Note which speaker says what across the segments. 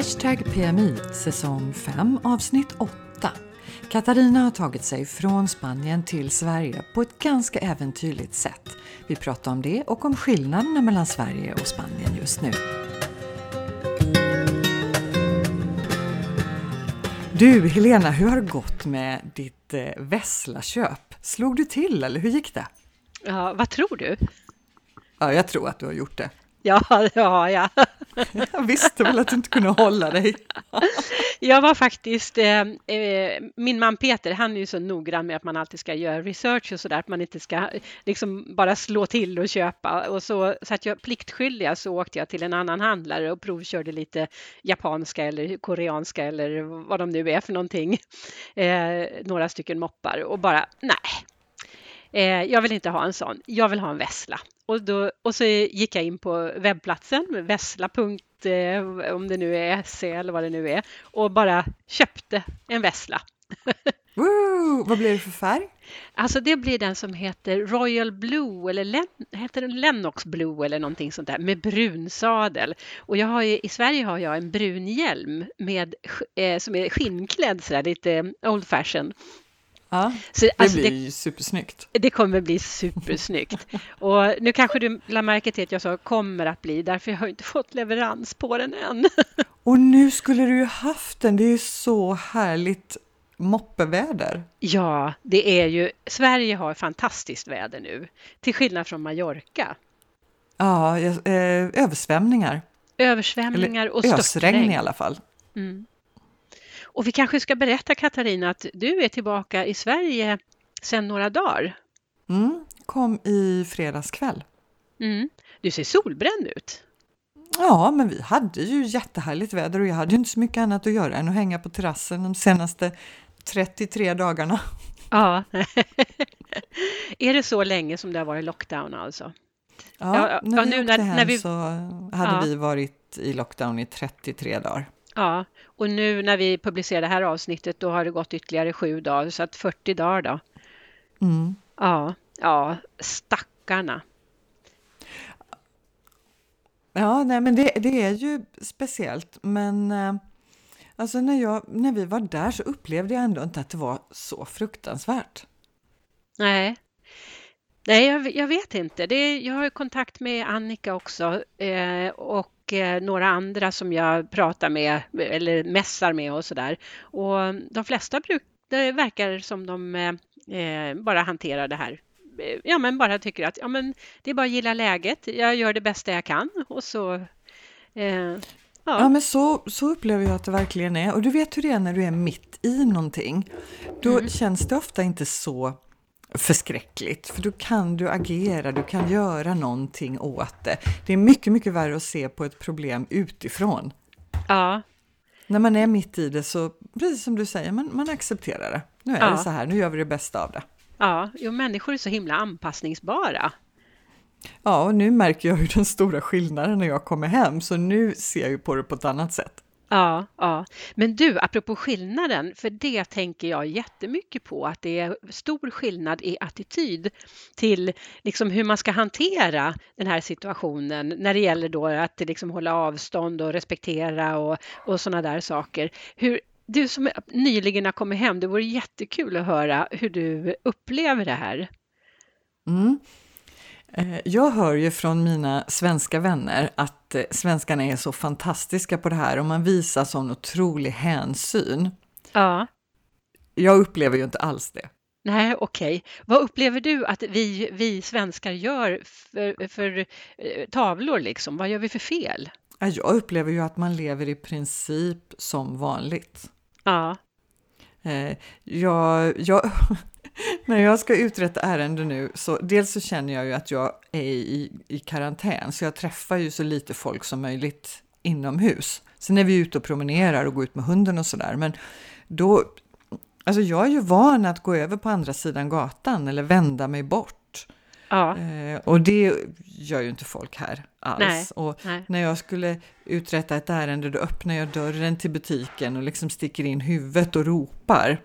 Speaker 1: Hashtag PMI säsong 5 avsnitt 8. Katarina har tagit sig från Spanien till Sverige på ett ganska äventyrligt sätt. Vi pratar om det och om skillnaderna mellan Sverige och Spanien just nu. Du Helena, hur har det gått med ditt eh, Vessla-köp? Slog du till eller hur gick det?
Speaker 2: Ja, vad tror du?
Speaker 1: Ja, jag tror att du har gjort det.
Speaker 2: Ja, det har jag.
Speaker 1: Jag visste väl att du inte kunde hålla dig.
Speaker 2: Jag var faktiskt, eh, eh, min man Peter, han är ju så noggrann med att man alltid ska göra research och sådär, att man inte ska liksom bara slå till och köpa. Och så, så att jag pliktskyldiga så åkte jag till en annan handlare och provkörde lite japanska eller koreanska eller vad de nu är för någonting. Eh, några stycken moppar och bara nej, Eh, jag vill inte ha en sån, jag vill ha en Vessla. Och, då, och så gick jag in på webbplatsen, vessla. Eh, om det nu är SE eller vad det nu är, och bara köpte en Vessla.
Speaker 1: Woo, vad blir det för färg?
Speaker 2: Alltså det blir den som heter Royal Blue eller Len, heter den Lennox Blue eller någonting sånt där med brun sadel. Och jag har ju, i Sverige har jag en brun hjälm med, eh, som är skinnklädd sådär lite old fashion.
Speaker 1: Ja, så, det alltså, blir det, supersnyggt.
Speaker 2: Det kommer bli supersnyggt. och nu kanske du lade märke till att jag sa kommer att bli, därför jag har inte fått leverans på den än.
Speaker 1: och nu skulle du ju haft den, det är ju så härligt moppeväder.
Speaker 2: Ja, det är ju, Sverige har fantastiskt väder nu, till skillnad från Mallorca.
Speaker 1: Ja, eh, översvämningar.
Speaker 2: Översvämningar och störtregn.
Speaker 1: Ösregn i alla fall.
Speaker 2: Mm. Och vi kanske ska berätta Katarina att du är tillbaka i Sverige sedan några dagar.
Speaker 1: Mm, kom i fredags kväll.
Speaker 2: Mm. Du ser solbränd ut.
Speaker 1: Ja, men vi hade ju jättehärligt väder och jag hade inte så mycket annat att göra än att hänga på terrassen de senaste 33 dagarna.
Speaker 2: Ja, är det så länge som det har varit lockdown alltså?
Speaker 1: Ja, ja när vi nu, åkte när, hem när vi... så hade ja. vi varit i lockdown i 33 dagar.
Speaker 2: Ja, och nu när vi publicerar det här avsnittet då har det gått ytterligare sju dagar, så att 40 dagar då.
Speaker 1: Mm.
Speaker 2: Ja, ja, stackarna.
Speaker 1: Ja, nej, men det, det är ju speciellt, men eh, alltså när, jag, när vi var där så upplevde jag ändå inte att det var så fruktansvärt.
Speaker 2: Nej, Nej, jag, jag, vet inte. Det, jag har kontakt med Annika också eh, och Eh, några andra som jag pratar med eller mässar med och sådär. Och de flesta bruk, det verkar som de eh, bara hanterar det här ja, men bara tycker att ja, men det är bara att gilla läget. Jag gör det bästa jag kan och så. Eh,
Speaker 1: ja. ja, men så, så upplever jag att det verkligen är. Och du vet hur det är när du är mitt i någonting. Då mm. känns det ofta inte så förskräckligt, för då kan du agera, du kan göra någonting åt det. Det är mycket, mycket värre att se på ett problem utifrån.
Speaker 2: Ja.
Speaker 1: När man är mitt i det så, precis som du säger, man, man accepterar det. Nu är ja. det så här, nu gör vi det bästa av det.
Speaker 2: Ja, jo, människor är så himla anpassningsbara.
Speaker 1: Ja, och nu märker jag ju den stora skillnaden när jag kommer hem, så nu ser jag ju på det på ett annat sätt.
Speaker 2: Ja, ja. Men du, apropå skillnaden, för det tänker jag jättemycket på, att det är stor skillnad i attityd till liksom hur man ska hantera den här situationen när det gäller då att liksom hålla avstånd och respektera och, och sådana där saker. Hur, du som nyligen har kommit hem, det vore jättekul att höra hur du upplever det här.
Speaker 1: Mm. Eh, jag hör ju från mina svenska vänner att eh, svenskarna är så fantastiska på det här och man visar sån otrolig hänsyn.
Speaker 2: Ja.
Speaker 1: Jag upplever ju inte alls det.
Speaker 2: Nej, okej. Okay. Vad upplever du att vi, vi svenskar gör för, för eh, tavlor liksom? Vad gör vi för fel?
Speaker 1: Jag upplever ju att man lever i princip som vanligt.
Speaker 2: Ja.
Speaker 1: Jag, jag, När jag ska uträtta ärende nu, så dels så känner jag ju att jag är i, i karantän, så jag träffar ju så lite folk som möjligt inomhus. Sen är vi ute och promenerar och går ut med hunden och sådär, men då... Alltså jag är ju van att gå över på andra sidan gatan eller vända mig bort.
Speaker 2: Ja.
Speaker 1: Eh, och det gör ju inte folk här alls.
Speaker 2: Nej,
Speaker 1: och
Speaker 2: nej.
Speaker 1: när jag skulle uträtta ett ärende, då öppnar jag dörren till butiken och liksom sticker in huvudet och ropar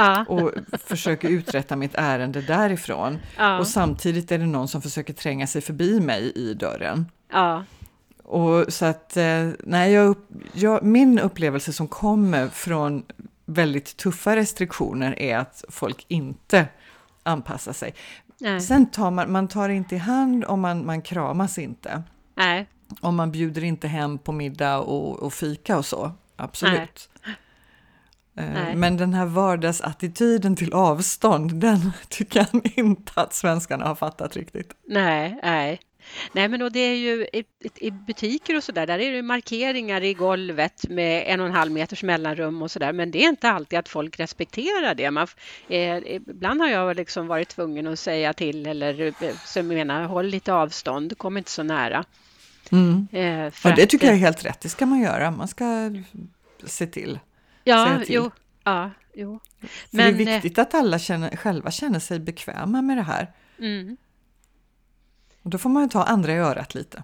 Speaker 2: ja.
Speaker 1: och försöker uträtta mitt ärende därifrån.
Speaker 2: Ja.
Speaker 1: Och samtidigt är det någon som försöker tränga sig förbi mig i dörren.
Speaker 2: Ja.
Speaker 1: Och så att, eh, nej, jag, jag, min upplevelse som kommer från väldigt tuffa restriktioner är att folk inte anpassar sig. Nej. Sen tar man, man tar inte i hand och man, man kramas inte.
Speaker 2: Nej.
Speaker 1: Och man bjuder inte hem på middag och, och fika och så, absolut. Eh, nej. Men den här vardagsattityden till avstånd, den tycker jag inte att svenskarna har fattat riktigt.
Speaker 2: Nej, nej. Nej, men och det är ju i, i butiker och så där, är det markeringar i golvet med en och en halv meters mellanrum och så där, men det är inte alltid att folk respekterar det. Man, eh, ibland har jag liksom varit tvungen att säga till eller eh, som menar, håll lite avstånd, kom inte så nära.
Speaker 1: Mm. Eh, ja, det tycker jag är helt rätt, det ska man göra, man ska se till.
Speaker 2: Ja, jo. Ja, jo.
Speaker 1: För men, det är viktigt att alla känner, själva känner sig bekväma med det här.
Speaker 2: Mm.
Speaker 1: Och då får man ju ta andra i örat lite.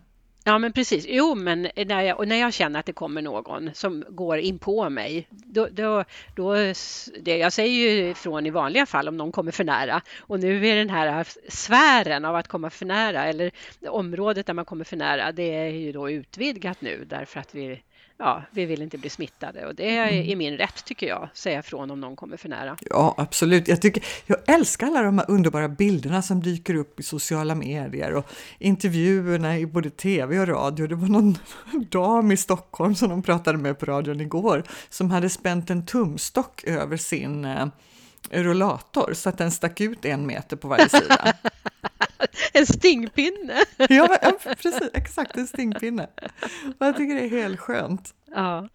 Speaker 2: Ja, men precis. Jo, men när jag, och när jag känner att det kommer någon som går in på mig, då, då, då det, jag säger ju ifrån i vanliga fall om någon kommer för nära. Och nu är den här sfären av att komma för nära, eller området där man kommer för nära, det är ju då utvidgat nu därför att vi ja, vi vill inte bli smittade och det är mm. min rätt tycker jag, säga från om någon kommer för nära.
Speaker 1: Ja, absolut. Jag, tycker, jag älskar alla de här underbara bilderna som dyker upp i sociala medier och intervjuerna i både tv och radio. Det var någon dam i Stockholm som de pratade med på radion igår som hade spänt en tumstock över sin eh, rullator så att den stack ut en meter på varje sida.
Speaker 2: en stingpinne!
Speaker 1: ja, precis, exakt en stingpinne. Och jag tycker det är helt skönt.
Speaker 2: Ja.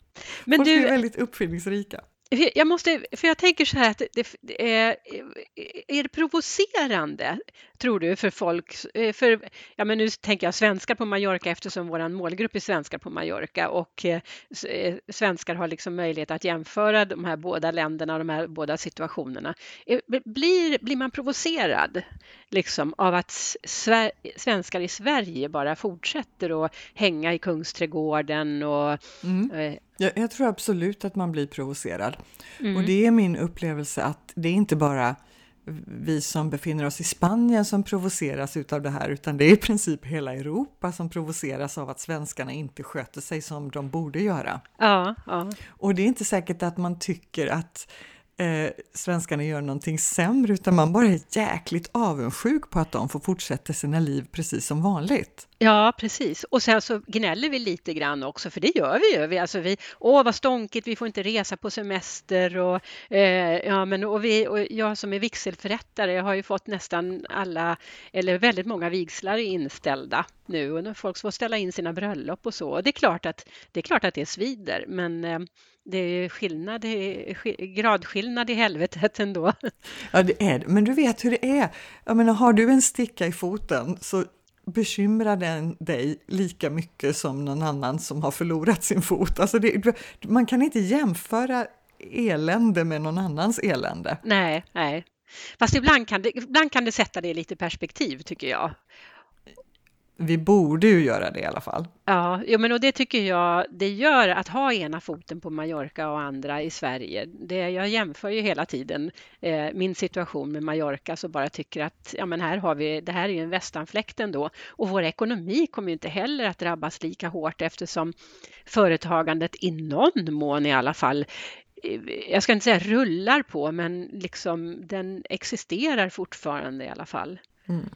Speaker 1: Men Folk du, är väldigt uppfinningsrika.
Speaker 2: Jag måste, för jag tänker så här att det, det är, är det provocerande, tror du, för folk, eh, för, ja men nu tänker jag svenskar på Mallorca eftersom vår målgrupp är svenskar på Mallorca och eh, eh, svenskar har liksom möjlighet att jämföra de här båda länderna, de här båda situationerna. Blir, blir man provocerad liksom av att Sver svenskar i Sverige bara fortsätter att hänga i Kungsträdgården och
Speaker 1: mm. Jag, jag, tror absolut att man blir provocerad. Mm. Och det är min upplevelse att det är inte bara vi som befinner oss i Spanien som provoceras utav det här, utan det är i princip hela Europa som provoceras av att svenskarna inte sköter sig som de borde göra.
Speaker 2: Ja, ja.
Speaker 1: Och det är inte säkert att man tycker att eh, svenskarna gör någonting sämre, utan man bara är jäkligt avundsjuk på att de får fortsätta sina liv precis som vanligt.
Speaker 2: Ja, precis. Och sen så gnäller vi lite grann också, för det gör vi ju. Vi, alltså vi, åh, vad stånkigt, vi får inte resa på semester och, eh, ja, men, och, vi, och jag som är vigselförrättare jag har ju fått nästan alla, eller väldigt många vigslar inställda nu och folk får ställa in sina bröllop och så. Och det är klart att det, är klart att det svider, men eh, det är skillnad, gradskillnad i helvetet ändå.
Speaker 1: Ja, det är. Men du vet hur det är. Jag menar, har du en sticka i foten så bekymrar den dig lika mycket som någon annan som har förlorat sin fot. Alltså det, man kan inte jämföra elände med någon annans elände.
Speaker 2: Nej, nej. Fast ibland kan det, ibland kan det sätta det i lite perspektiv tycker jag.
Speaker 1: Vi borde ju göra det i alla fall.
Speaker 2: Ja, jo, men och det tycker jag det gör att ha ena foten på Mallorca och andra i Sverige. Det, jag jämför ju hela tiden eh, min situation med Mallorca så bara tycker att ja, men här har vi, det här är ju en västanfläkt ändå och vår ekonomi kommer ju inte heller att drabbas lika hårt eftersom företagandet i någon mån i alla fall eh, jag ska inte säga rullar på, men liksom den existerar fortfarande i alla fall.
Speaker 1: Mm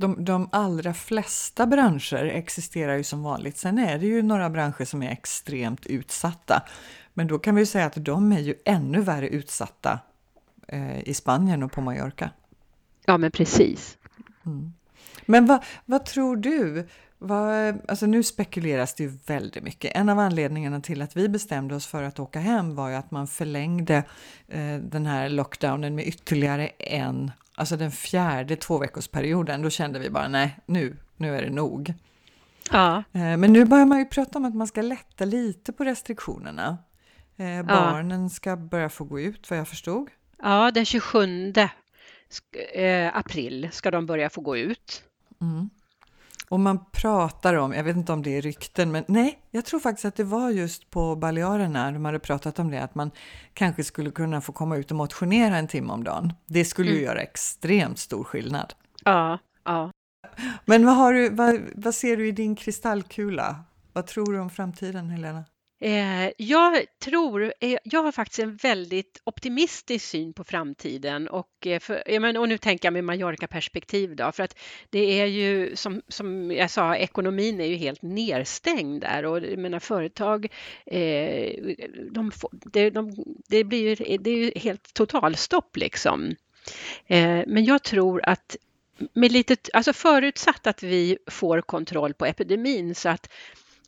Speaker 1: de, de allra flesta branscher existerar ju som vanligt. Sen är det ju några branscher som är extremt utsatta. Men då kan vi säga att de är ju ännu värre utsatta eh, i Spanien och på Mallorca.
Speaker 2: Ja, men precis.
Speaker 1: Mm. Men vad, vad tror du? Vad, alltså nu spekuleras det ju väldigt mycket. En av anledningarna till att vi bestämde oss för att åka hem var ju att man förlängde eh, den här lockdownen med ytterligare en alltså den fjärde tvåveckorsperioden, då kände vi bara nej, nu, nu är det nog.
Speaker 2: Ja.
Speaker 1: Eh, men nu börjar man ju prata om att man ska lätta lite på restriktionerna. Eh, barnen ska börja få gå ut vad jag förstod.
Speaker 2: Ja, den 27 eh, april ska de börja få gå ut.
Speaker 1: Mm. Och man pratar om, jag vet inte om det är rykten, men nej, jag tror faktiskt att det var just på Balearerna de hade pratat om det, att man kanske skulle kunna få komma ut och motionera en timme om dagen. Det skulle mm. ju göra extremt stor skillnad.
Speaker 2: Ja, ja.
Speaker 1: Men vad, har du, vad, vad ser du i din kristallkula? Vad tror du om framtiden, Helena?
Speaker 2: Eh, jag tror, eh, jag har faktiskt en väldigt optimistisk syn på framtiden och, eh, för, och nu tänker jag med Mallorca-perspektiv då, för att det är ju som, som jag sa, ekonomin är ju helt nedstängd där och jag menar företag, eh, de, det, de, det blir ju, det är ju helt totalstopp liksom. Eh, men jag tror att med lite, alltså förutsatt att vi får kontroll på epidemin så att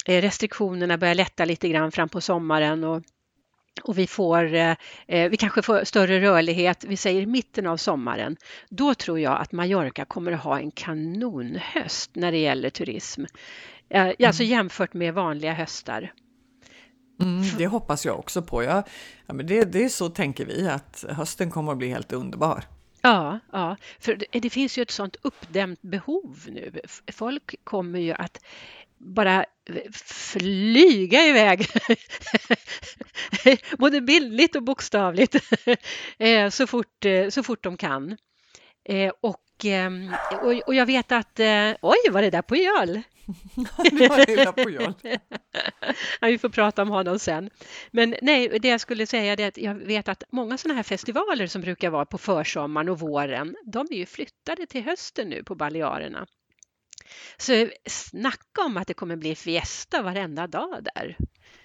Speaker 2: restriktionerna börjar lätta lite grann fram på sommaren och, och vi, får, eh, eh, vi kanske får större rörlighet, vi säger mitten av sommaren, då tror jag att Mallorca kommer att ha en kanonhöst när det gäller turism. Mm. Alltså jämfört med vanliga höstar.
Speaker 1: Mm, det hoppas jag också på. Jag, ja, men det, det är så tänker vi, att hösten kommer att bli helt underbar.
Speaker 2: Ja, ja, för det, det finns ju ett sånt uppdämt behov nu. Folk kommer ju att bara flyga iväg. Både bildligt och bokstavligt. Eh, så, fort, eh, så fort de kan. Eh, och, ehm, och, jag vet att, oj vad det där på öl! ja, vi får prata om honom sen. Men nej, det jag skulle säga är att jag vet att många sådana här festivaler som brukar vara på försommaren och våren, de är ju flyttade till hösten nu på Balearerna. Så snacka om att det kommer bli fiesta varenda dag där.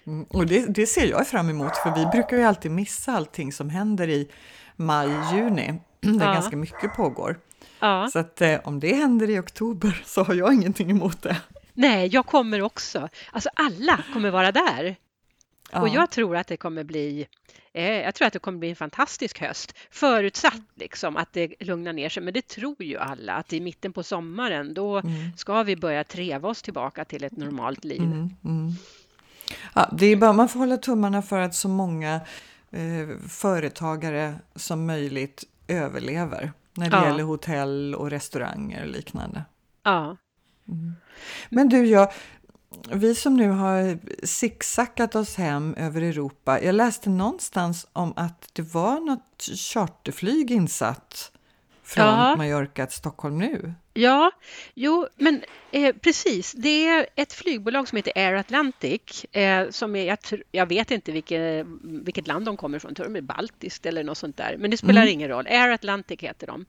Speaker 1: Mm, och det, det, ser jag fram emot, för vi brukar ju alltid missa allting som händer i maj, juni, där ja. ganska mycket pågår. Ja. Så att eh, om det händer i oktober så har jag ingenting emot det.
Speaker 2: Nej, jag kommer också. Alltså alla kommer vara där. Ja. Och jag tror att det kommer bli jag tror att det kommer bli en fantastisk höst, förutsatt liksom att det lugnar ner sig. Men det tror ju alla, att i mitten på sommaren då mm. ska vi börja treva oss tillbaka till ett normalt liv. Mm, mm.
Speaker 1: Ja, det är bara, man får hålla tummarna för att så många eh, företagare som möjligt överlever när det ja. gäller hotell och restauranger och liknande.
Speaker 2: Ja.
Speaker 1: Mm. Men du, jag, vi som nu har zigzackat oss hem över Europa. Jag läste någonstans om att det var något charterflyg insatt från ja. Mallorca till Stockholm nu.
Speaker 2: Ja, jo, men eh, precis. Det är ett flygbolag som heter Air Atlantic. Eh, som är, jag, jag, vet inte vilket, vilket land de kommer ifrån. Jag tror de är baltiskt eller något sånt där. Men det spelar mm. ingen roll. Air Atlantic heter de.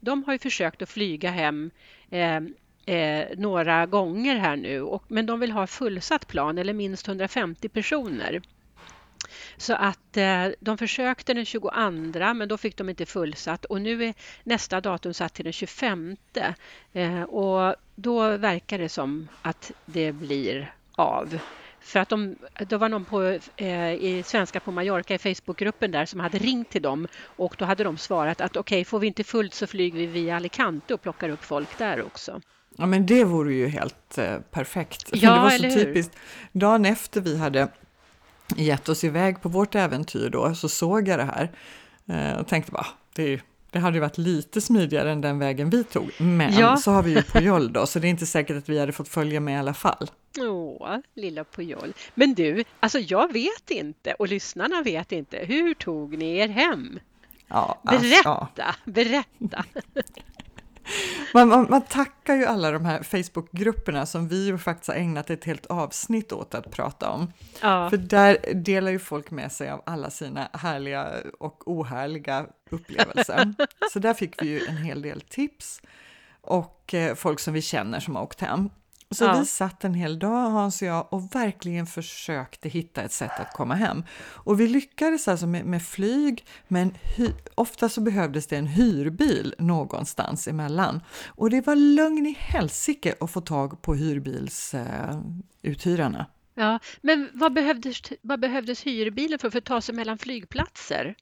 Speaker 2: De har ju försökt att flyga hem eh, eh, några gånger här nu, och, men de vill ha fullsatt plan eller minst 150 personer. Så att eh, de försökte den 22 men då fick de inte fullsatt och nu är nästa datum satt till den 25 eh, och då verkar det som att det blir av. För att de, det var någon på, eh, i Svenska på Mallorca i Facebookgruppen där som hade ringt till dem och då hade de svarat att okej, okay, får vi inte fullt så flyger vi via Alicante och plockar upp folk där också.
Speaker 1: Ja, men det vore ju helt eh, perfekt. Ja, det var så typiskt. Dagen efter vi hade gett oss iväg på vårt äventyr då, så såg jag det här eh, och tänkte bara, det, det hade ju varit lite smidigare än den vägen vi tog. Men ja. så har vi ju Pujol då, så det är inte säkert att vi hade fått följa med i alla fall.
Speaker 2: Åh, lilla Pujol. Men du, alltså jag vet inte och lyssnarna vet inte. Hur tog ni er hem? Ja, berätta, alltså, ja. berätta!
Speaker 1: Man, man, man, tackar ju alla de här Facebookgrupperna som vi ju faktiskt har ägnat ett helt avsnitt åt att prata om. Ja. För där delar ju folk med sig av alla sina härliga och ohärliga upplevelser. Så där fick vi ju en hel del tips och eh, folk som vi känner som har åkt hem. Så ja. vi satt en hel dag, Hans och jag, och verkligen försökte hitta ett sätt att komma hem. Och vi lyckades alltså med, med flyg, men hy, ofta så behövdes det en hyrbil någonstans emellan. Och det var lögn i helsike att få tag på hyrbilsuthyrarna. Uh,
Speaker 2: ja, men vad behövdes, vad behövdes hyrbilen för, för att ta sig mellan flygplatser?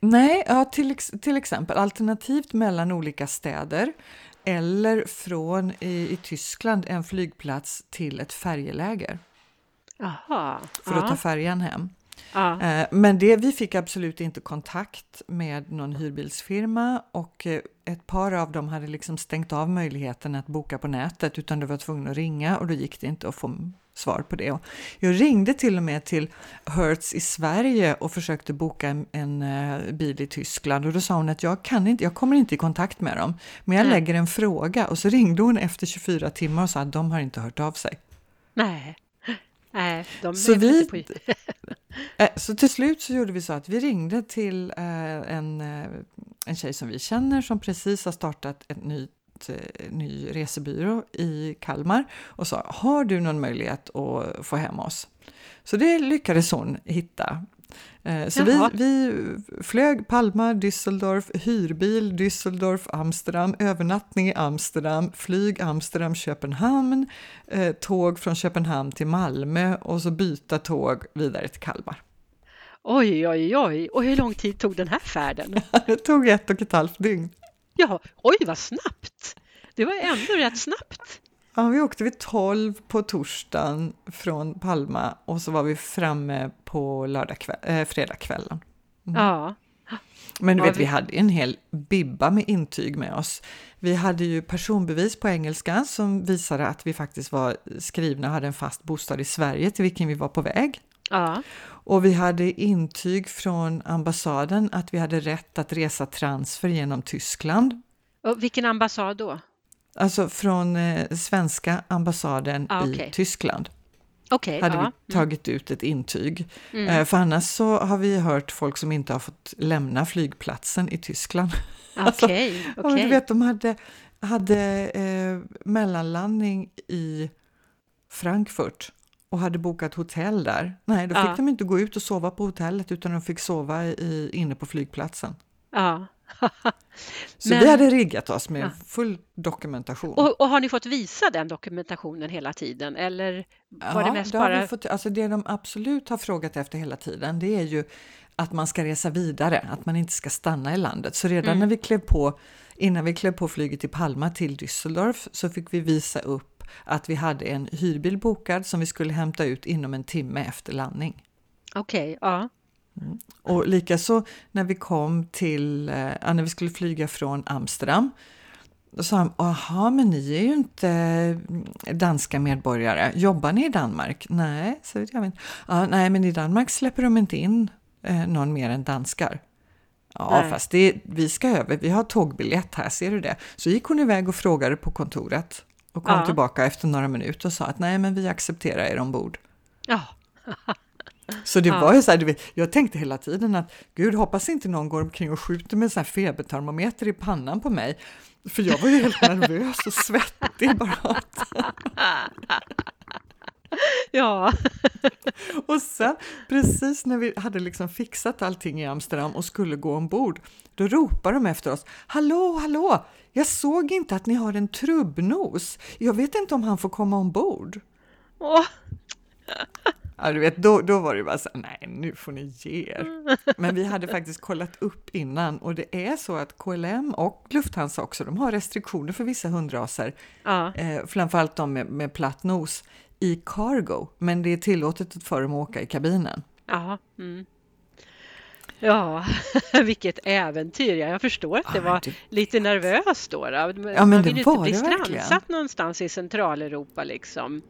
Speaker 1: Nej, ja, till, till exempel alternativt mellan olika städer eller från i, i Tyskland en flygplats till ett färjeläger.
Speaker 2: Aha,
Speaker 1: för att ta färjan hem. Ja. Eh, men det, vi fick absolut inte kontakt med någon hyrbilsfirma och eh, ett par av dem hade liksom stängt av möjligheten att boka på nätet utan du var tvungen att ringa och då gick det inte att få svar på det. Jag ringde till och med till Hertz i Sverige och försökte boka en, en uh, bil i Tyskland och då sa hon att jag, kan inte, jag kommer inte i kontakt med dem, men jag lägger en fråga och så ringde hon efter 24 timmar och sa att de har inte hört av sig.
Speaker 2: Nej. Nej, de
Speaker 1: Så vi-. Eh, Så till slut så gjorde vi så att vi ringde till eh, en, eh, en tjej som vi känner som precis har startat en ny, eh, ny resebyrå i Kalmar och sa har du någon möjlighet att få hem oss? Så det lyckades hon hitta. Eh, Så vi,
Speaker 2: Jaha.
Speaker 1: vi flög Palma, Düsseldorf, hyrbil, Düsseldorf, Amsterdam, övernattning i Amsterdam, flyg Amsterdam, Köpenhamn, eh, tåg från Köpenhamn till Malmö och så byta tåg vidare till Kalmar.
Speaker 2: Oj, oj, oj. Och hur lång tid tog den här färden?
Speaker 1: Det tog ett och ett halvt dygn.
Speaker 2: Ja, oj vad snabbt! Det var ändå rätt snabbt.
Speaker 1: Ja, vi åkte vid 12 på torsdagen från Palma och så var vi framme på lördagkväll, eh, fredagskvällen.
Speaker 2: Ja,
Speaker 1: Men du vet, vi
Speaker 2: vi-
Speaker 1: hade en hel bibba med intyg med oss. Vi hade ju personbevis på engelska som visade att vi faktiskt var skrivna och hade en fast bostad i Sverige till vilken vi var på väg.
Speaker 2: ja,
Speaker 1: Och vi hade intyg från ambassaden att vi hade rätt att resa transfer genom Tyskland.
Speaker 2: och vilken ambassad då?
Speaker 1: Alltså från eh, svenska ambassaden
Speaker 2: Ah,
Speaker 1: i
Speaker 2: okej.
Speaker 1: Tyskland
Speaker 2: Okej,
Speaker 1: hade
Speaker 2: ja.
Speaker 1: vi tagit ut ett intyg.
Speaker 2: Mm.
Speaker 1: Eh, för annars så har vi hört folk som inte har fått lämna flygplatsen i Tyskland.
Speaker 2: Mm.
Speaker 1: Ja, men
Speaker 2: okej.
Speaker 1: du vet, de hade, hade eh, mellanlandning i Frankfurt och hade bokat hotell där. Nej, då fick
Speaker 2: Ja.
Speaker 1: de inte gå ut och sova på hotellet utan de fick sova i, inne på flygplatsen.
Speaker 2: Ja.
Speaker 1: Så
Speaker 2: Men-
Speaker 1: vi hade riggat oss med
Speaker 2: Ja.
Speaker 1: full dokumentation.
Speaker 2: Och, och har ni fått visa den dokumentationen hela tiden eller var det mest
Speaker 1: det
Speaker 2: bara...
Speaker 1: fått, alltså det de absolut har frågat efter hela tiden det är ju att man ska resa vidare, att man inte ska stanna i landet. Så redan
Speaker 2: Mm.
Speaker 1: när vi klev på, innan vi klev på flyget till Palma till Düsseldorf så fick vi visa upp att vi hade en hyrbil bokad som vi skulle hämta ut inom en timme efter landning.
Speaker 2: Okej, ja.
Speaker 1: Och likaså när vi kom till, eh, ja, när vi skulle flyga från Amsterdam, då sa han, jaha, men ni är ju inte eh, danska medborgare, jobbar ni i Danmark? Nej, så vet jag inte. Ja, nej, men i Danmark släpper de inte in eh, någon mer än danskar. Ja,
Speaker 2: Nej.
Speaker 1: fast det, vi ska över, vi har tågbiljett här, ser du det? Så gick hon iväg och frågade på kontoret och kom
Speaker 2: Ja.
Speaker 1: tillbaka efter några minuter och sa att nej, men vi accepterar er ombord.
Speaker 2: Ja,
Speaker 1: Så det
Speaker 2: Ja.
Speaker 1: var ju så här, jag tänkte hela tiden att gud hoppas inte någon går omkring och skjuter med här febertermometer i pannan på mig. För jag var ju helt nervös och svettig bara.
Speaker 2: ja.
Speaker 1: Och sen precis när vi hade liksom fixat allting i Amsterdam och skulle gå ombord, då ropar de efter oss. Hallå, hallå! Jag såg inte att ni har en trubbnos. Jag vet inte om han får komma ombord.
Speaker 2: Åh,
Speaker 1: Ja, du vet, då, då var det bara så nej, nu får ni ge er. Men vi hade faktiskt kollat upp innan och det är så att KLM och Lufthansa också, de har restriktioner för vissa hundraser,
Speaker 2: ja.
Speaker 1: eh, framförallt de med, med platt nos, i cargo, men det är tillåtet för dem att åka i kabinen.
Speaker 2: Ja, mm. ja, vilket äventyr. Ja, jag förstår att det
Speaker 1: Ja,
Speaker 2: var
Speaker 1: det-
Speaker 2: lite nervöst då. då.
Speaker 1: men
Speaker 2: Man vill ju inte bli strandsatt någonstans i Centraleuropa liksom.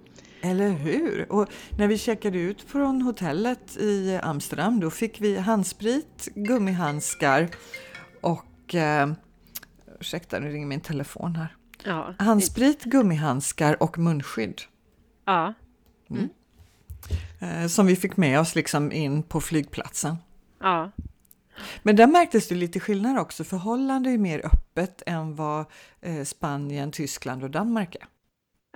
Speaker 1: Eller hur? Och när vi checkade ut från hotellet i Amsterdam, då fick vi handsprit, gummihandskar och... Eh, ursäkta, nu ringer min telefon här.
Speaker 2: Ja,
Speaker 1: Handsprit, gummihandskar och munskydd.
Speaker 2: ja,
Speaker 1: eh, som vi fick med oss liksom in på flygplatsen.
Speaker 2: ja,
Speaker 1: Men där märktes det lite skillnad också, för Holland är ju mer öppet än vad eh, Spanien, Tyskland och Danmark är.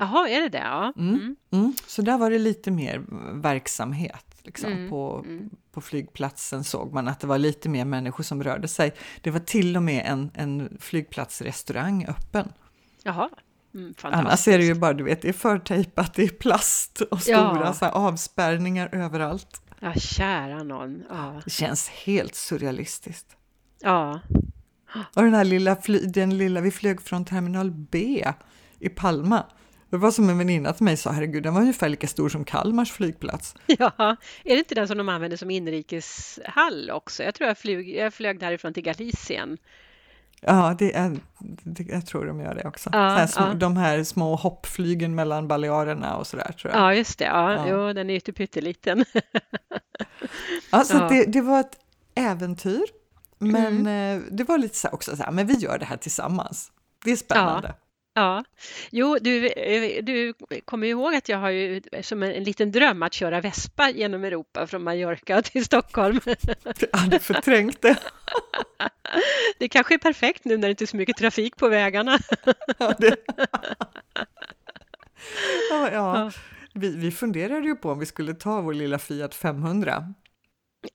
Speaker 2: Jaha, är det det? Ja.
Speaker 1: Mm.
Speaker 2: Mm.
Speaker 1: Mm. Så där var det lite mer verksamhet. Liksom.
Speaker 2: Mm,
Speaker 1: På,
Speaker 2: mm.
Speaker 1: på flygplatsen såg man att det var lite mer människor som rörde sig. Det var till och med en, en flygplatsrestaurang öppen.
Speaker 2: Jaha, mm,
Speaker 1: Annars är det ju bara, du vet, det är förtejpat, det är plast och stora
Speaker 2: Ja.
Speaker 1: så här, avspärrningar överallt.
Speaker 2: Ja, kära någon. Ja,
Speaker 1: Det känns helt surrealistiskt.
Speaker 2: ja,
Speaker 1: Och den här lilla, den lilla, vi flög från terminal B i Palma. Det var som en väninna till mig sa, herregud, den var ungefär lika stor som Kalmars flygplats.
Speaker 2: ja. Är det inte den som de använder som inrikeshall också? Jag tror jag flög, jag flög därifrån till Galicien.
Speaker 1: Ja, det är, det, jag tror de gör det också.
Speaker 2: Ja,
Speaker 1: små,
Speaker 2: ja.
Speaker 1: De här små hoppflygen mellan Balearerna och sådär tror jag.
Speaker 2: Ja, just det. Ja,
Speaker 1: Ja.
Speaker 2: Jo, den är ju pytteliten.
Speaker 1: Ja, så
Speaker 2: Ja.
Speaker 1: Det, det var ett äventyr, men
Speaker 2: Mm.
Speaker 1: eh, det var lite så också så här, men vi gör det här tillsammans. Det är spännande.
Speaker 2: Ja, jo, du, eh, du kommer ihåg att jag har ju som en liten dröm att köra Vespa genom Europa från Mallorca till Stockholm.
Speaker 1: Jag hade förträngt det.
Speaker 2: Det kanske är perfekt nu när det inte är så mycket trafik på vägarna.
Speaker 1: Ja, det... ja, ja. Vi, vi funderade ju på om vi skulle ta vår lilla Fiat 500.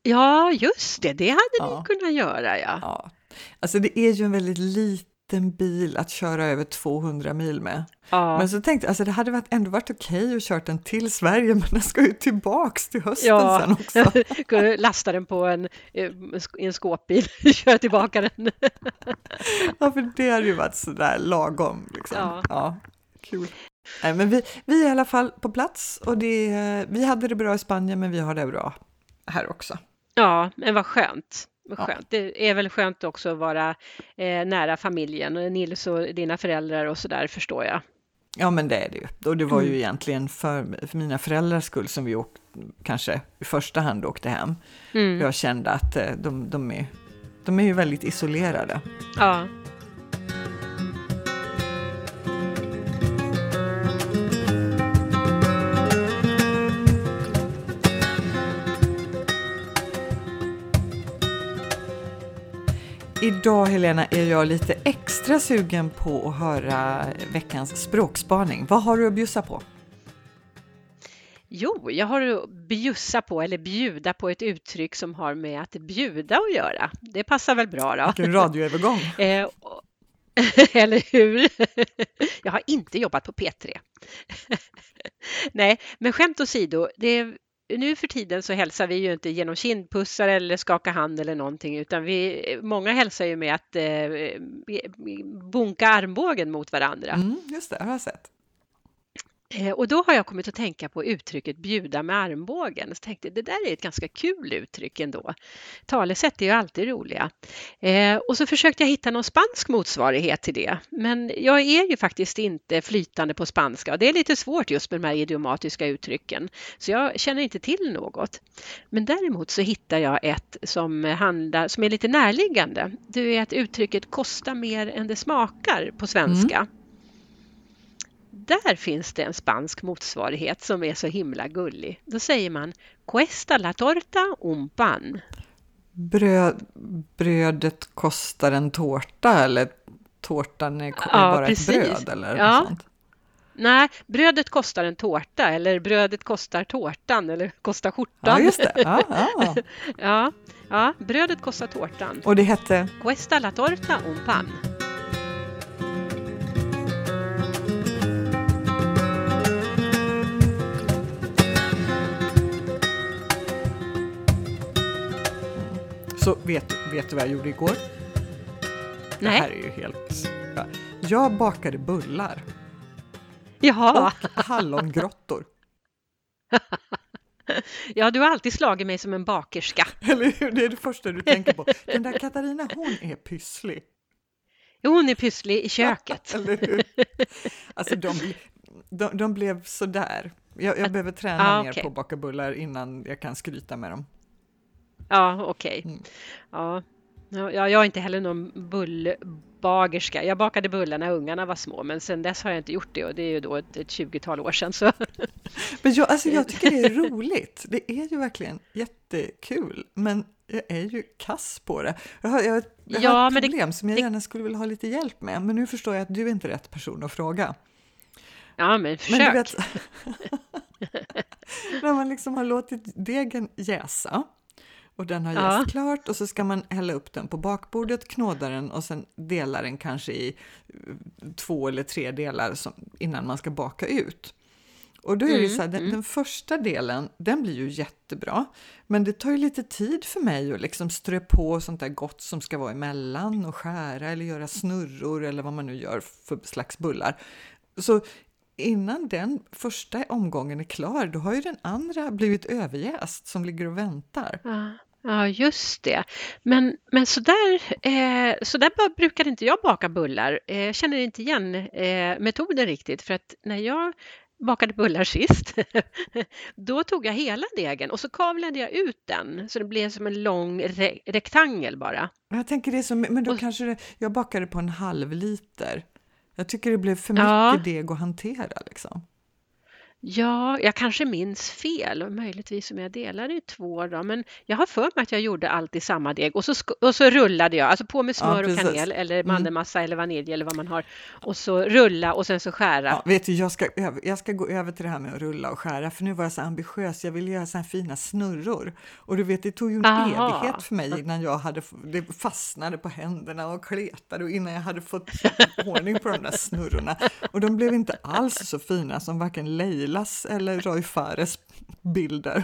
Speaker 2: Ja, just det, det hade
Speaker 1: Ja.
Speaker 2: ni kunnat göra, ja.
Speaker 1: Ja. Alltså det är ju en väldigt liten bil att köra över 200 mil med.
Speaker 2: Ja,
Speaker 1: Men så tänkte jag, alltså det hade varit, ändå varit okej att köra den till Sverige, men den ska ju tillbaks till hösten
Speaker 2: Ja.
Speaker 1: sen också.
Speaker 2: Kunde lasta den på en, eh, en skåpbil, köra tillbaka den.
Speaker 1: Ja, för det hade ju varit sådär lagom. Liksom.
Speaker 2: Ja.
Speaker 1: Ja. kul. Nej, men vi, vi är i alla fall på plats och det, vi hade det bra i Spanien, men vi har det bra här också.
Speaker 2: Ja, men vad skönt. Vad
Speaker 1: Ja.
Speaker 2: skönt. Det är väl skönt också att vara eh, nära familjen, och Nils och dina föräldrar och så där förstår jag.
Speaker 1: Ja, men det är det ju. Och det var ju
Speaker 2: Mm.
Speaker 1: egentligen för, för mina föräldrars skull som vi åkte, kanske i första hand åkte hem.
Speaker 2: Mm.
Speaker 1: Jag kände att eh, de, de, är, de är ju väldigt isolerade.
Speaker 2: Ja.
Speaker 1: Idag Helena är jag lite extra sugen på att höra veckans språkspaning. Vad har du att bjussa på?
Speaker 2: Jo, jag har att bjussa på eller bjuda på ett uttryck som har med att bjuda att göra. Det passar väl bra då?
Speaker 1: Vilken radioövergång!
Speaker 2: Eh, Eller hur? Jag har inte jobbat på P3. Nej, men skämt åsido, det är, nu för tiden så hälsar vi ju inte genom kindpussar eller skaka hand eller någonting, utan vi, många hälsar ju med att eh, bunka armbågen mot varandra.
Speaker 1: Mm, just det, har jag sett.
Speaker 2: Eh, och då har jag kommit att tänka på uttrycket bjuda med armbågen. Så tänkte det där är ett ganska kul uttryck ändå. Talesätt är ju alltid roliga. Eh, och så försökte jag hitta någon spansk motsvarighet till det. Men jag är ju faktiskt inte flytande på spanska och det är lite svårt just med de här idiomatiska uttrycken. Så jag känner inte till något. Men däremot så hittar jag ett som, handlar, som är lite närliggande. Det är att uttrycket kosta mer än det smakar på svenska. Mm. Där finns det en spansk motsvarighet som är så himla gullig. Då säger man Cuesta la torta un pan.
Speaker 1: Bröd, brödet kostar en tårta eller tårtan är,
Speaker 2: Ja,
Speaker 1: bara
Speaker 2: precis.
Speaker 1: ett bröd eller
Speaker 2: Ja.
Speaker 1: något sånt.
Speaker 2: Nej, brödet kostar en tårta eller brödet kostar tårtan eller kostar
Speaker 1: Ja,
Speaker 2: skjortan.
Speaker 1: just det. Ja, ja.
Speaker 2: ja, ja, brödet kostar tårtan.
Speaker 1: Och det hette?
Speaker 2: Cuesta la torta un pan.
Speaker 1: Så vet, vet du vad jag gjorde igår? Det
Speaker 2: Nej.
Speaker 1: här är ju helt... Ja. Jag bakade bullar
Speaker 2: Jaha,
Speaker 1: och hallongrottor.
Speaker 2: ja, du har alltid slagit mig som en bakerska.
Speaker 1: Eller hur? Det är det första du tänker på. Den där Katarina, hon är pysslig.
Speaker 2: Hon är pysslig i köket.
Speaker 1: Eller hur? Alltså de, de, de blev sådär. Jag, jag behöver träna
Speaker 2: Ah,
Speaker 1: mer på att baka bullar innan jag kan skryta med dem.
Speaker 2: Ja, okej.
Speaker 1: Mm.
Speaker 2: Ja. Ja, jag är inte heller någon bullbagerska. Jag bakade bullar när ungarna var små, men sen dess har jag inte gjort det och det är ju då ett, ett 20-tal år sedan. Så.
Speaker 1: Men jag, alltså jag tycker det är roligt. Det är ju verkligen jättekul, men jag är ju kass på det. Jag har, jag, jag
Speaker 2: Ja,
Speaker 1: har ett
Speaker 2: men det-
Speaker 1: problem som jag gärna skulle vilja ha lite hjälp med, men nu förstår jag att du är inte rätt person att fråga.
Speaker 2: Ja, men
Speaker 1: Men
Speaker 2: försök.
Speaker 1: du vet, när man liksom har låtit degen jäsa och den har jäst
Speaker 2: Ja.
Speaker 1: klart och så ska man hälla upp den på bakbordet, knåda den och sen dela den kanske i eh, två eller tre delar som, innan man ska baka ut. Och då är det
Speaker 2: Mm,
Speaker 1: så här, den,
Speaker 2: mm.
Speaker 1: den första delen, den blir ju jättebra, men det tar ju lite tid för mig att liksom strö på sånt där gott som ska vara emellan och skära eller göra snurror eller vad man nu gör för slags bullar. Så innan den första omgången är klar, då har ju den andra blivit överjäst som ligger och väntar.
Speaker 2: Ja, ja, just det. Men, men så där, eh, så där bara brukade inte jag baka bullar. Eh, jag känner inte igen eh, metoden riktigt för att när jag bakade bullar sist, då tog jag hela degen och så kavlade jag ut den så det blev som en lång re rektangel bara.
Speaker 1: Jag tänker det som, men då
Speaker 2: Och-
Speaker 1: kanske det, jag bakade på en halv liter Jag tycker det blev för mycket ja. deg att hantera liksom.
Speaker 2: Ja, jag kanske minns fel och möjligtvis om jag delade i två då, men jag har för mig att jag gjorde allt i samma deg och så, och så rullade jag, alltså på med smör ja, och kanel eller mm. mandelmassa mm. eller vanilj eller vad man har och så rulla och sen så skära.
Speaker 1: Ja, vet du, jag ska, jag ska gå över till det här med att rulla och skära för nu var jag så ambitiös, jag ville göra så här fina snurror och du vet, det tog ju en Aha. evighet för mig innan jag hade, det fastnade på händerna och kletade och innan jag hade fått ordning på de där snurrorna och de blev inte alls så fina som varken Leila Villas eller Roy Fares bilder.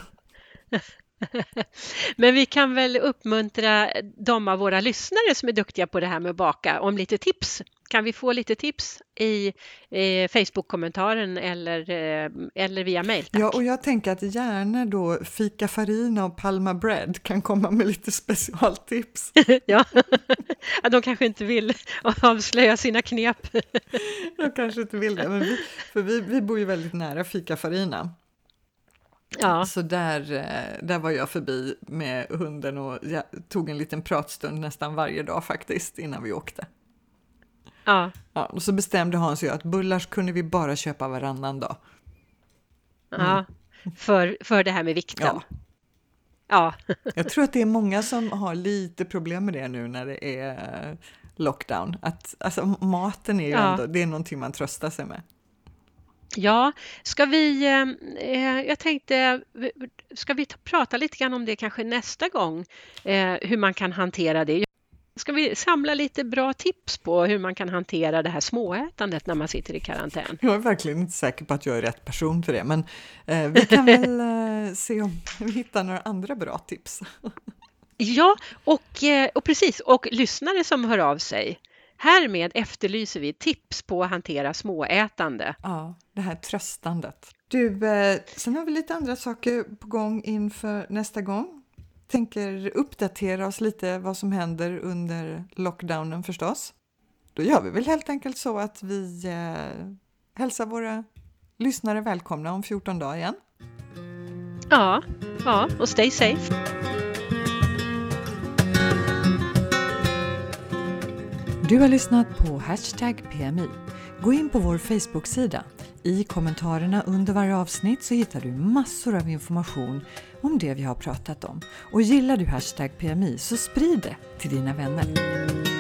Speaker 2: Men vi kan väl uppmuntra de av våra lyssnare som är duktiga på det här med att baka om lite tips. Kan vi få lite tips i eh, Facebook-kommentaren eller, eh, eller via mail?
Speaker 1: Ja, och jag tänker att gärna då Fika Farina och Palma Bread kan komma med lite specialtips.
Speaker 2: ja, de kanske inte vill avslöja sina knep.
Speaker 1: de kanske inte vill det, men vi, för vi, vi bor ju väldigt nära Fika Farina.
Speaker 2: Ja.
Speaker 1: Så där, eh, där var jag förbi med hunden och jag tog en liten pratstund nästan varje dag faktiskt innan vi åkte.
Speaker 2: Ja.
Speaker 1: ja och så bestämde Hans och jag att bullars kunde vi bara köpa varannan dag.
Speaker 2: Mm. Ja, för, för det här med vikten.
Speaker 1: Ja.
Speaker 2: ja.
Speaker 1: jag tror att det är många som har lite problem med det nu när det är lockdown. Att, alltså, maten är ju ja. ändå, det är någonting man tröstar sig med.
Speaker 2: Ja, ska vi, eh, eh, jag tänkte, ska vi ta, prata lite grann om det kanske nästa gång, eh, hur man kan hantera det? Ska vi samla lite bra tips på hur man kan hantera det här småätandet när man sitter i karantän?
Speaker 1: Jag är verkligen inte säker på att jag är rätt person för det, men eh, vi kan väl eh, se om vi hittar några andra bra tips.
Speaker 2: ja, och, eh, och precis, och lyssnare som hör av sig. Härmed efterlyser vi tips på att hantera småätande.
Speaker 1: Ja, det här tröstandet. Du, eh, sen har vi lite andra saker på gång inför nästa gång. Tänker uppdatera oss lite vad som händer under lockdownen förstås. Då gör vi väl helt enkelt så att vi eh, hälsar våra lyssnare välkomna om 14 dagar igen.
Speaker 2: Ja, ja, och stay safe.
Speaker 1: Du har lyssnat på Hashtag PMI. Gå in på vår Facebook-sida. I kommentarerna under varje avsnitt så hittar du massor av information om det vi har pratat om. Och gillar du Hashtag PMI så sprid det till dina vänner.